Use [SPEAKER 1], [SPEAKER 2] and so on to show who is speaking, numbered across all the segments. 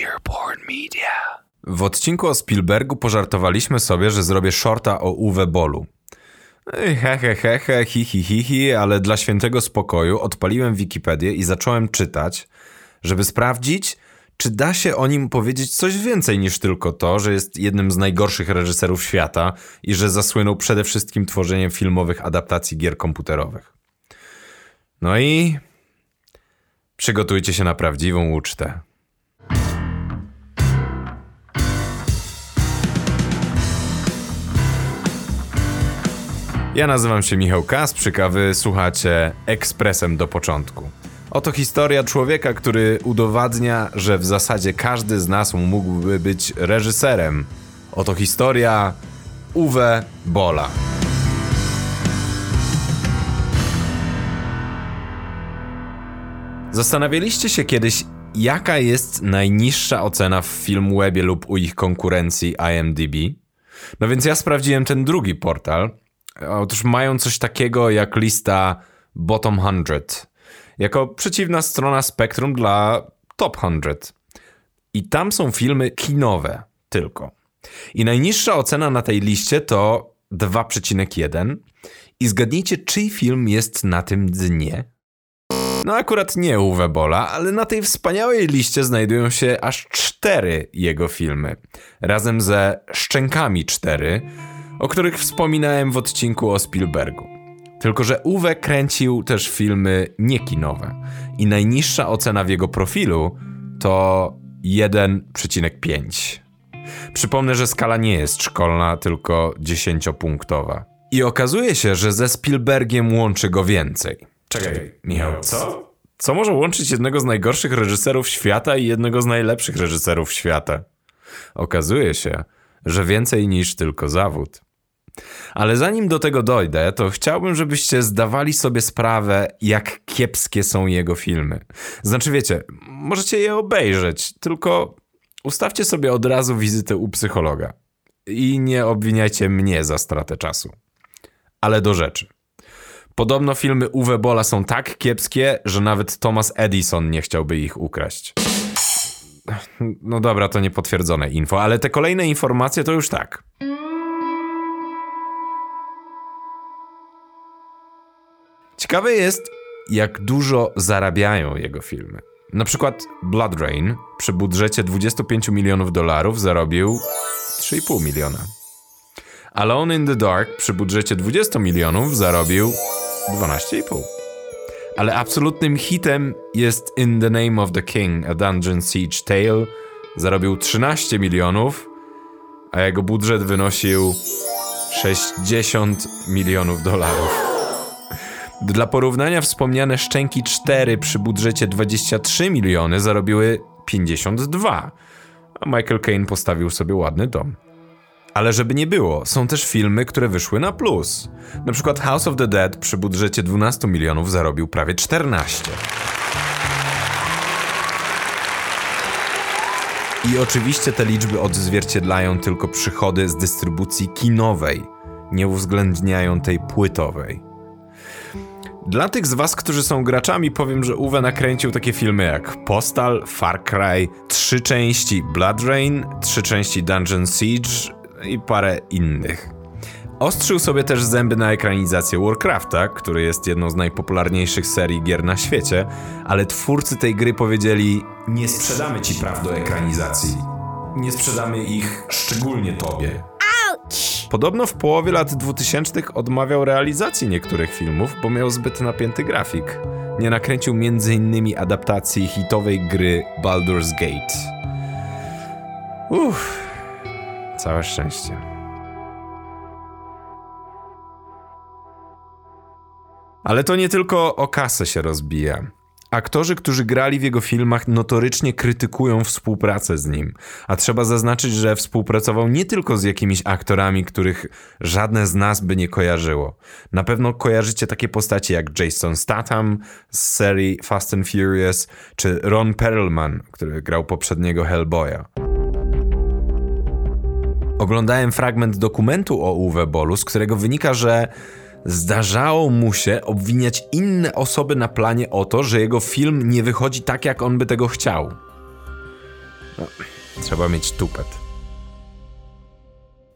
[SPEAKER 1] Earborn Media. W odcinku o Spielbergu pożartowaliśmy sobie, że zrobię shorta o Uwe Bolu. He, he, he, he, hi, hi, hi, hi, ale dla świętego spokoju odpaliłem Wikipedię i zacząłem czytać, żeby sprawdzić, czy da się o nim powiedzieć coś więcej niż tylko to, że jest jednym z najgorszych reżyserów świata i że zasłynął przede wszystkim tworzeniem filmowych adaptacji gier komputerowych. No i przygotujcie się na prawdziwą ucztę. Ja nazywam się Michał Kasprzykawy, słuchacie Ekspresem do początku. Oto historia człowieka, który udowadnia, że w zasadzie każdy z nas mógłby być reżyserem. Oto historia Uwe Bola. Zastanawialiście się kiedyś, jaka jest najniższa ocena w Filmwebie lub u ich konkurencji IMDb? No więc ja sprawdziłem ten drugi portal. Otóż mają coś takiego jak lista Bottom 100 jako przeciwna strona spektrum dla Top 100. I tam są filmy kinowe tylko. I najniższa ocena na tej liście to 2,1. I zgadnijcie, czyj film jest na tym dnie? No akurat nie Uwe Bola, ale na tej wspaniałej liście znajdują się aż cztery jego filmy. Razem ze Szczękami 4, o których wspominałem w odcinku o Spielbergu. Tylko, że Uwe kręcił też filmy niekinowe i najniższa ocena w jego profilu to 1,5. Przypomnę, że skala nie jest szkolna, tylko 10-punktowa. I okazuje się, że ze Spielbergiem łączy go więcej. Czekaj, Michał, co? Co może łączyć jednego z najgorszych reżyserów świata i jednego z najlepszych reżyserów świata? Okazuje się, że więcej niż tylko zawód. Ale zanim do tego dojdę, to chciałbym, żebyście zdawali sobie sprawę, jak kiepskie są jego filmy. Znaczy, wiecie, możecie je obejrzeć, tylko ustawcie sobie od razu wizytę u psychologa. I nie obwiniajcie mnie za stratę czasu. Ale do rzeczy. Podobno filmy Uwe Bola są tak kiepskie, że nawet Thomas Edison nie chciałby ich ukraść. No dobra, to niepotwierdzone info, ale te kolejne informacje to już tak. Ciekawe jest, jak dużo zarabiają jego filmy. Na przykład Blood Rain przy budżecie 25 milionów dolarów zarobił 3,5 miliona. Alone in the Dark przy budżecie 20 milionów zarobił 12,5. Ale absolutnym hitem jest In the Name of the King, a Dungeon Siege Tale. Zarobił 13 milionów, a jego budżet wynosił 60 milionów dolarów. Dla porównania wspomniane Szczęki 4 przy budżecie 23 miliony zarobiły 52, a Michael Caine postawił sobie ładny dom. Ale żeby nie było, są też filmy, które wyszły na plus. Na przykład House of the Dead przy budżecie 12 milionów zarobił prawie 14. I oczywiście te liczby odzwierciedlają tylko przychody z dystrybucji kinowej, nie uwzględniają tej płytowej. Dla tych z was, którzy są graczami, powiem, że Uwe nakręcił takie filmy jak Postal, Far Cry, trzy części Blood Rain, trzy części Dungeon Siege i parę innych. Ostrzył sobie też zęby na ekranizację Warcrafta, który jest jedną z najpopularniejszych serii gier na świecie, ale twórcy tej gry powiedzieli: Nie sprzedamy ci praw do ekranizacji. Nie sprzedamy ich szczególnie tobie. Podobno w połowie lat 2000 odmawiał realizacji niektórych filmów, bo miał zbyt napięty grafik. Nie nakręcił m.in. adaptacji hitowej gry Baldur's Gate. Uff, całe szczęście. Ale to nie tylko o kasę się rozbija. Aktorzy, którzy grali w jego filmach, notorycznie krytykują współpracę z nim. A trzeba zaznaczyć, że współpracował nie tylko z jakimiś aktorami, których żadne z nas by nie kojarzyło. Na pewno kojarzycie takie postacie jak Jason Statham z serii Fast and Furious, czy Ron Perlman, który grał poprzedniego Hellboya. Oglądałem fragment dokumentu o Uwe Bolu, z którego wynika, że zdarzało mu się obwiniać inne osoby na planie o to, że jego film nie wychodzi tak, jak on by tego chciał. No, trzeba mieć tupet.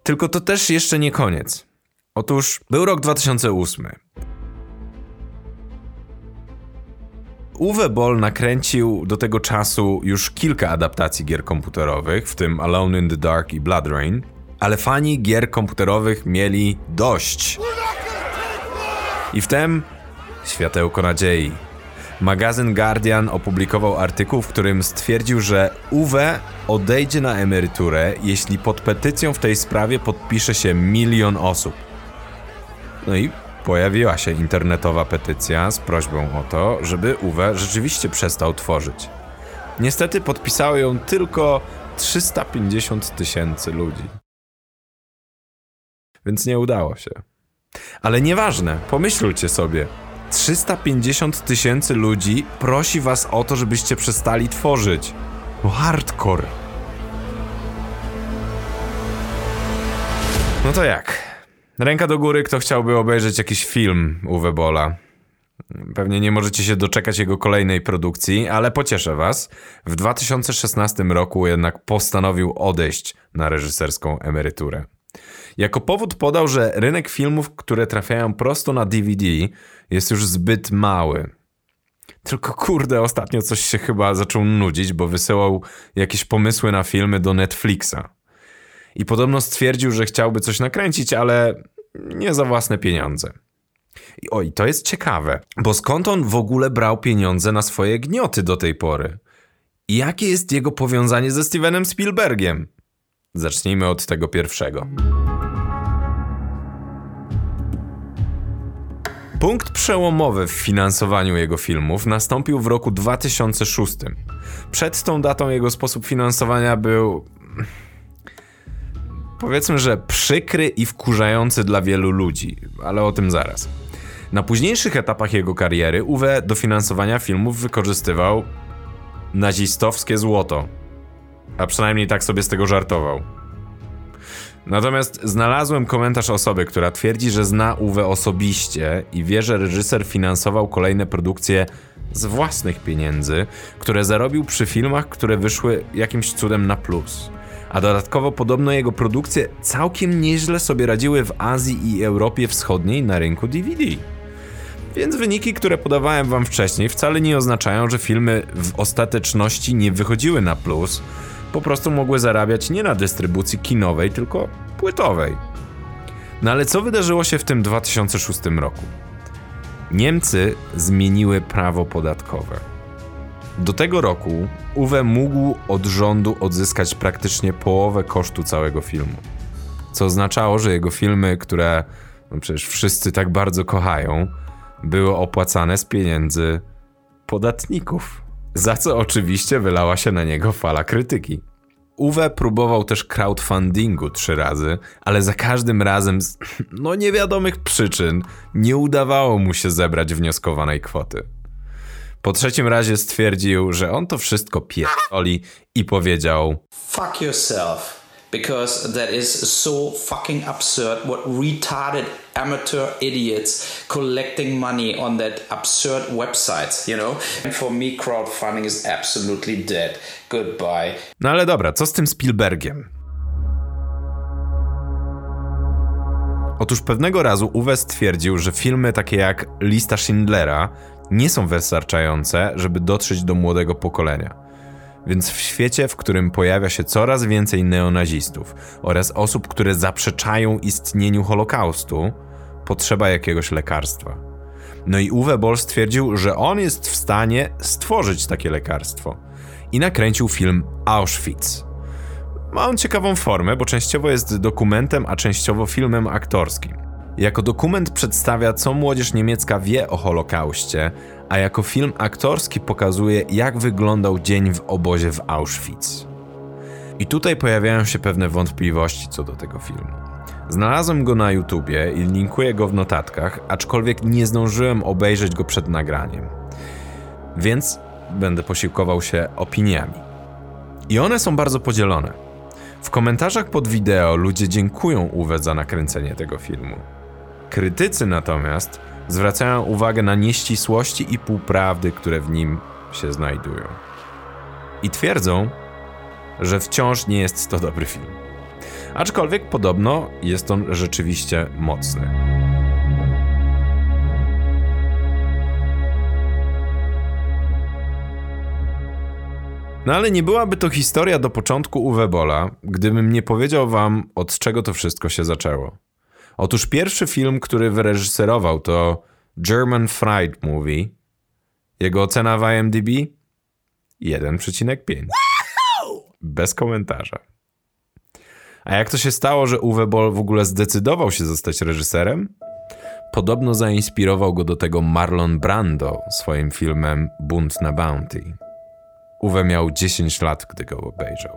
[SPEAKER 1] Tylko to też jeszcze nie koniec. Otóż był rok 2008. Uwe Boll nakręcił do tego czasu już kilka adaptacji gier komputerowych, w tym Alone in the Dark i Blood Rain, ale fani gier komputerowych mieli dość. I wtem światełko nadziei. Magazyn Guardian opublikował artykuł, w którym stwierdził, że Uwe odejdzie na emeryturę, jeśli pod petycją w tej sprawie podpisze się milion osób. No i pojawiła się internetowa petycja z prośbą o to, żeby Uwe rzeczywiście przestał tworzyć. Niestety podpisało ją tylko 350 tysięcy ludzi. Więc nie udało się. Ale nieważne, pomyślcie sobie. 350 tysięcy ludzi prosi was o to, żebyście przestali tworzyć. Hardcore. No to jak? Ręka do góry, kto chciałby obejrzeć jakiś film Uwe Bola. Pewnie nie możecie się doczekać jego kolejnej produkcji, ale pocieszę was. W 2016 roku jednak postanowił odejść na reżyserską emeryturę. Jako powód podał, że rynek filmów, które trafiają prosto na DVD, jest już zbyt mały. Tylko kurde, ostatnio coś się chyba zaczął nudzić, bo wysyłał jakieś pomysły na filmy do Netflixa. I podobno stwierdził, że chciałby coś nakręcić, ale nie za własne pieniądze. I oj, to jest ciekawe, bo skąd on w ogóle brał pieniądze na swoje gnioty do tej pory? I jakie jest jego powiązanie ze Stevenem Spielbergiem? Zacznijmy od tego pierwszego. Punkt przełomowy w finansowaniu jego filmów nastąpił w roku 2006. Przed tą datą jego sposób finansowania był. Powiedzmy, że przykry i wkurzający dla wielu ludzi, ale o tym zaraz. Na późniejszych etapach jego kariery Uwe do finansowania filmów wykorzystywał nazistowskie złoto. A przynajmniej tak sobie z tego żartował. Natomiast znalazłem komentarz osoby, która twierdzi, że zna Uwe osobiście i wie, że reżyser finansował kolejne produkcje z własnych pieniędzy, które zarobił przy filmach, które wyszły jakimś cudem na plus. A dodatkowo podobno jego produkcje całkiem nieźle sobie radziły w Azji i Europie Wschodniej na rynku DVD. Więc wyniki, które podawałem wam wcześniej, wcale nie oznaczają, że filmy w ostateczności nie wychodziły na plus, po prostu mogły zarabiać nie na dystrybucji kinowej, tylko płytowej. No ale co wydarzyło się w tym 2006 roku? Niemcy zmieniły prawo podatkowe. Do tego roku Uwe mógł od rządu odzyskać praktycznie połowę kosztu całego filmu. Co oznaczało, że jego filmy, które no przecież wszyscy tak bardzo kochają, były opłacane z pieniędzy podatników za co oczywiście wylała się na niego fala krytyki. Uwe próbował też crowdfundingu trzy razy, ale za każdym razem z no niewiadomych przyczyn nie udawało mu się zebrać wnioskowanej kwoty. Po trzecim razie stwierdził, że on to wszystko pierdoli i powiedział
[SPEAKER 2] Fuck yourself because that is so fucking absurd what retarded amateur idiots collecting money on that absurd websites, you know? And for me crowdfunding is absolutely dead. Goodbye.
[SPEAKER 1] No ale dobra, co z tym Spielbergiem? Otóż pewnego razu Uwe stwierdził, że filmy takie jak Lista Schindlera nie są wystarczające, żeby dotrzeć do młodego pokolenia. Więc w świecie, w którym pojawia się coraz więcej neonazistów oraz osób, które zaprzeczają istnieniu Holokaustu, potrzeba jakiegoś lekarstwa. No i Uwe Boll stwierdził, że on jest w stanie stworzyć takie lekarstwo. I nakręcił film Auschwitz. Ma on ciekawą formę, bo częściowo jest dokumentem, a częściowo filmem aktorskim. Jako dokument przedstawia, co młodzież niemiecka wie o Holokauście, a jako film aktorski pokazuje, jak wyglądał dzień w obozie w Auschwitz. I tutaj pojawiają się pewne wątpliwości co do tego filmu. Znalazłem go na YouTubie i linkuję go w notatkach, aczkolwiek nie zdążyłem obejrzeć go przed nagraniem. Więc będę posiłkował się opiniami. I one są bardzo podzielone. W komentarzach pod wideo ludzie dziękują Uwe za nakręcenie tego filmu. Krytycy natomiast zwracają uwagę na nieścisłości i półprawdy, które w nim się znajdują. I twierdzą, że wciąż nie jest to dobry film. Aczkolwiek podobno jest on rzeczywiście mocny. No ale nie byłaby to historia do początku Uwe Bola, gdybym nie powiedział wam, od czego to wszystko się zaczęło. Otóż pierwszy film, który wyreżyserował to German Fried Movie. Jego ocena w IMDb 1,5. Bez komentarza. A jak to się stało, że Uwe Boll w ogóle zdecydował się zostać reżyserem? Podobno zainspirował go do tego Marlon Brando swoim filmem Bunt na Bounty. Uwe miał 10 lat, gdy go obejrzał.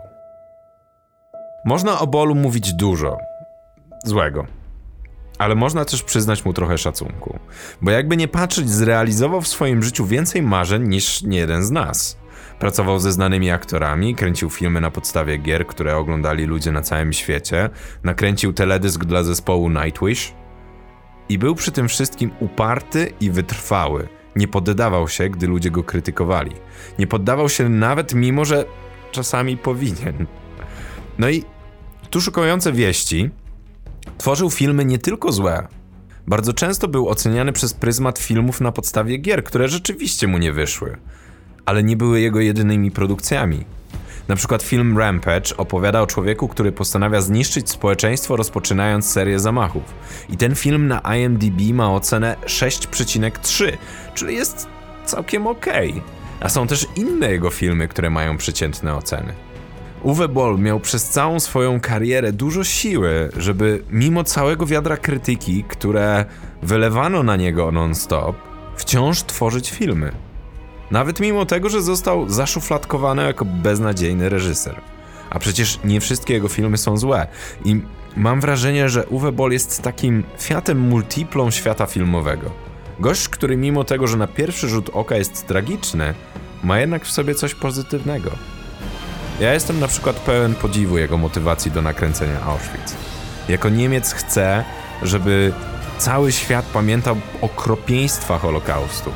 [SPEAKER 1] Można o Bolu mówić dużo złego, ale można też przyznać mu trochę szacunku, bo jakby nie patrzeć, zrealizował w swoim życiu więcej marzeń niż jeden z nas. Pracował ze znanymi aktorami, kręcił filmy na podstawie gier, które oglądali ludzie na całym świecie, nakręcił teledysk dla zespołu Nightwish i był przy tym wszystkim uparty i wytrwały. Nie poddawał się, gdy ludzie go krytykowali. Nie poddawał się nawet mimo, że czasami powinien. No i tu szukające wieści tworzył filmy nie tylko złe. Bardzo często był oceniany przez pryzmat filmów na podstawie gier, które rzeczywiście mu nie wyszły ale nie były jego jedynymi produkcjami. Na przykład film Rampage opowiada o człowieku, który postanawia zniszczyć społeczeństwo rozpoczynając serię zamachów. I ten film na IMDb ma ocenę 6,3, czyli jest całkiem okej. Okay. A są też inne jego filmy, które mają przeciętne oceny. Uwe Boll miał przez całą swoją karierę dużo siły, żeby mimo całego wiadra krytyki, które wylewano na niego non-stop, wciąż tworzyć filmy. Nawet mimo tego, że został zaszufladkowany jako beznadziejny reżyser. A przecież nie wszystkie jego filmy są złe. I mam wrażenie, że Uwe Boll jest takim fiatem multiplą świata filmowego. Gość, który mimo tego, że na pierwszy rzut oka jest tragiczny, ma jednak w sobie coś pozytywnego. Ja jestem na przykład pełen podziwu jego motywacji do nakręcenia Auschwitz. Jako Niemiec chcę, żeby cały świat pamiętał okropieństwa Holokaustu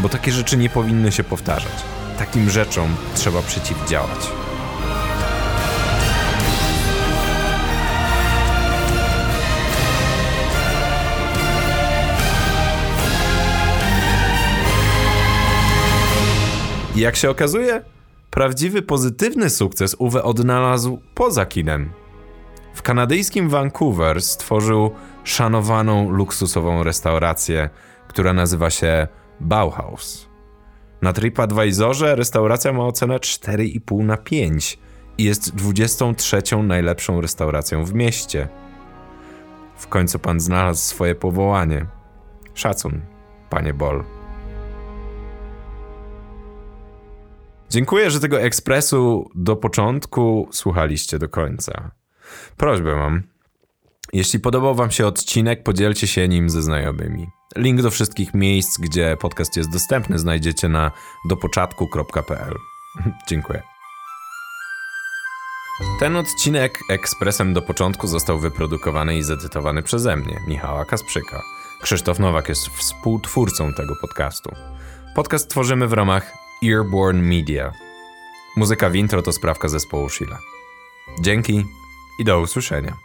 [SPEAKER 1] bo takie rzeczy nie powinny się powtarzać. Takim rzeczom trzeba przeciwdziałać. I jak się okazuje, prawdziwy pozytywny sukces Uwe odnalazł poza kinem. W kanadyjskim Vancouver stworzył szanowaną luksusową restaurację, która nazywa się Bauhaus. Na TripAdvisorze restauracja ma ocenę 4,5 na 5 i jest 23 najlepszą restauracją w mieście. W końcu pan znalazł swoje powołanie. Szacun, panie Bol. Dziękuję, że tego ekspresu do początku słuchaliście do końca. Prośbę mam. Jeśli podobał Wam się odcinek, podzielcie się nim ze znajomymi. Link do wszystkich miejsc, gdzie podcast jest dostępny, znajdziecie na dopoczatku.pl. Dziękuję. Ten odcinek ekspresem do początku został wyprodukowany i zedytowany przeze mnie, Michała Kasprzyka. Krzysztof Nowak jest współtwórcą tego podcastu. Podcast tworzymy w ramach Earborn Media. Muzyka w intro to sprawka zespołu Sheila. Dzięki i do usłyszenia.